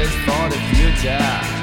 is for the future.